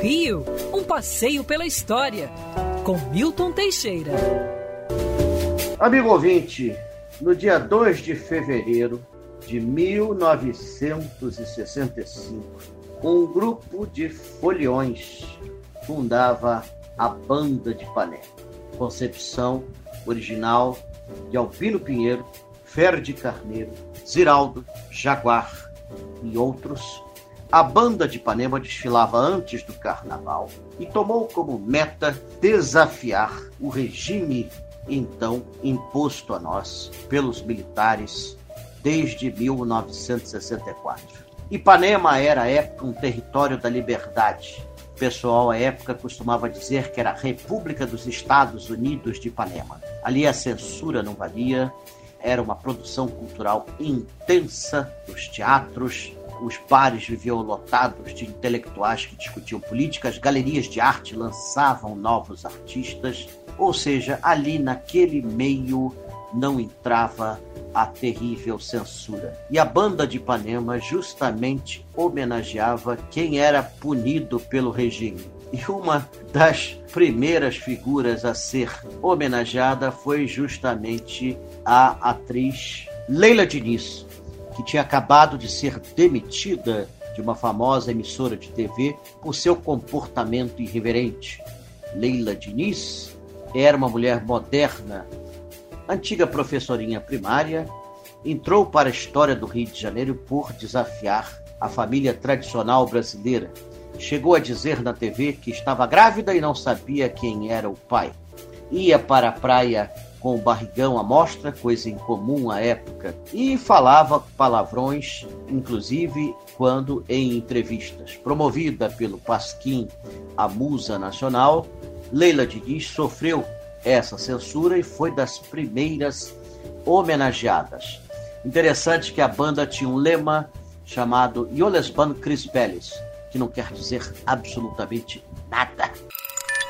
Rio, um passeio pela história, com Milton Teixeira. Amigo ouvinte, no dia 2 de fevereiro de 1965, um grupo de foliões fundava a Banda de Pané. Concepção original de Albino Pinheiro, Ferdi Carneiro, Ziraldo, Jaguar e outros a banda de Ipanema desfilava antes do carnaval e tomou como meta desafiar o regime então imposto a nós pelos militares desde 1964. Ipanema era à época um território da liberdade. O pessoal à época costumava dizer que era a República dos Estados Unidos de Ipanema. Ali a censura não valia, era uma produção cultural intensa, os teatros, os bares viviam lotados de intelectuais que discutiam política, as galerias de arte lançavam novos artistas, ou seja, ali naquele meio não entrava a terrível censura. E a banda de Ipanema justamente homenageava quem era punido pelo regime. E uma das primeiras figuras a ser homenageada foi justamente a atriz Leila Diniz, que tinha acabado de ser demitida de uma famosa emissora de TV por seu comportamento irreverente. Leila Diniz era uma mulher moderna, antiga professorinha primária, entrou para a história do Rio de Janeiro por desafiar a família tradicional brasileira. Chegou a dizer na TV que estava grávida e não sabia quem era o pai. Ia para a praia com o barrigão à mostra, coisa incomum à época, e falava palavrões, inclusive quando em entrevistas. Promovida pelo Pasquim, a musa nacional, Leila Diniz sofreu essa censura e foi das primeiras homenageadas. Interessante que a banda tinha um lema chamado Yolesban Crispeles, que não quer dizer absolutamente nada.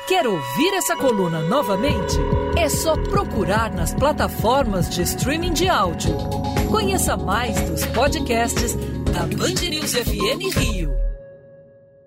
Quer ouvir essa coluna novamente? É só procurar nas plataformas de streaming de áudio. Conheça mais dos podcasts da Band News FM Rio.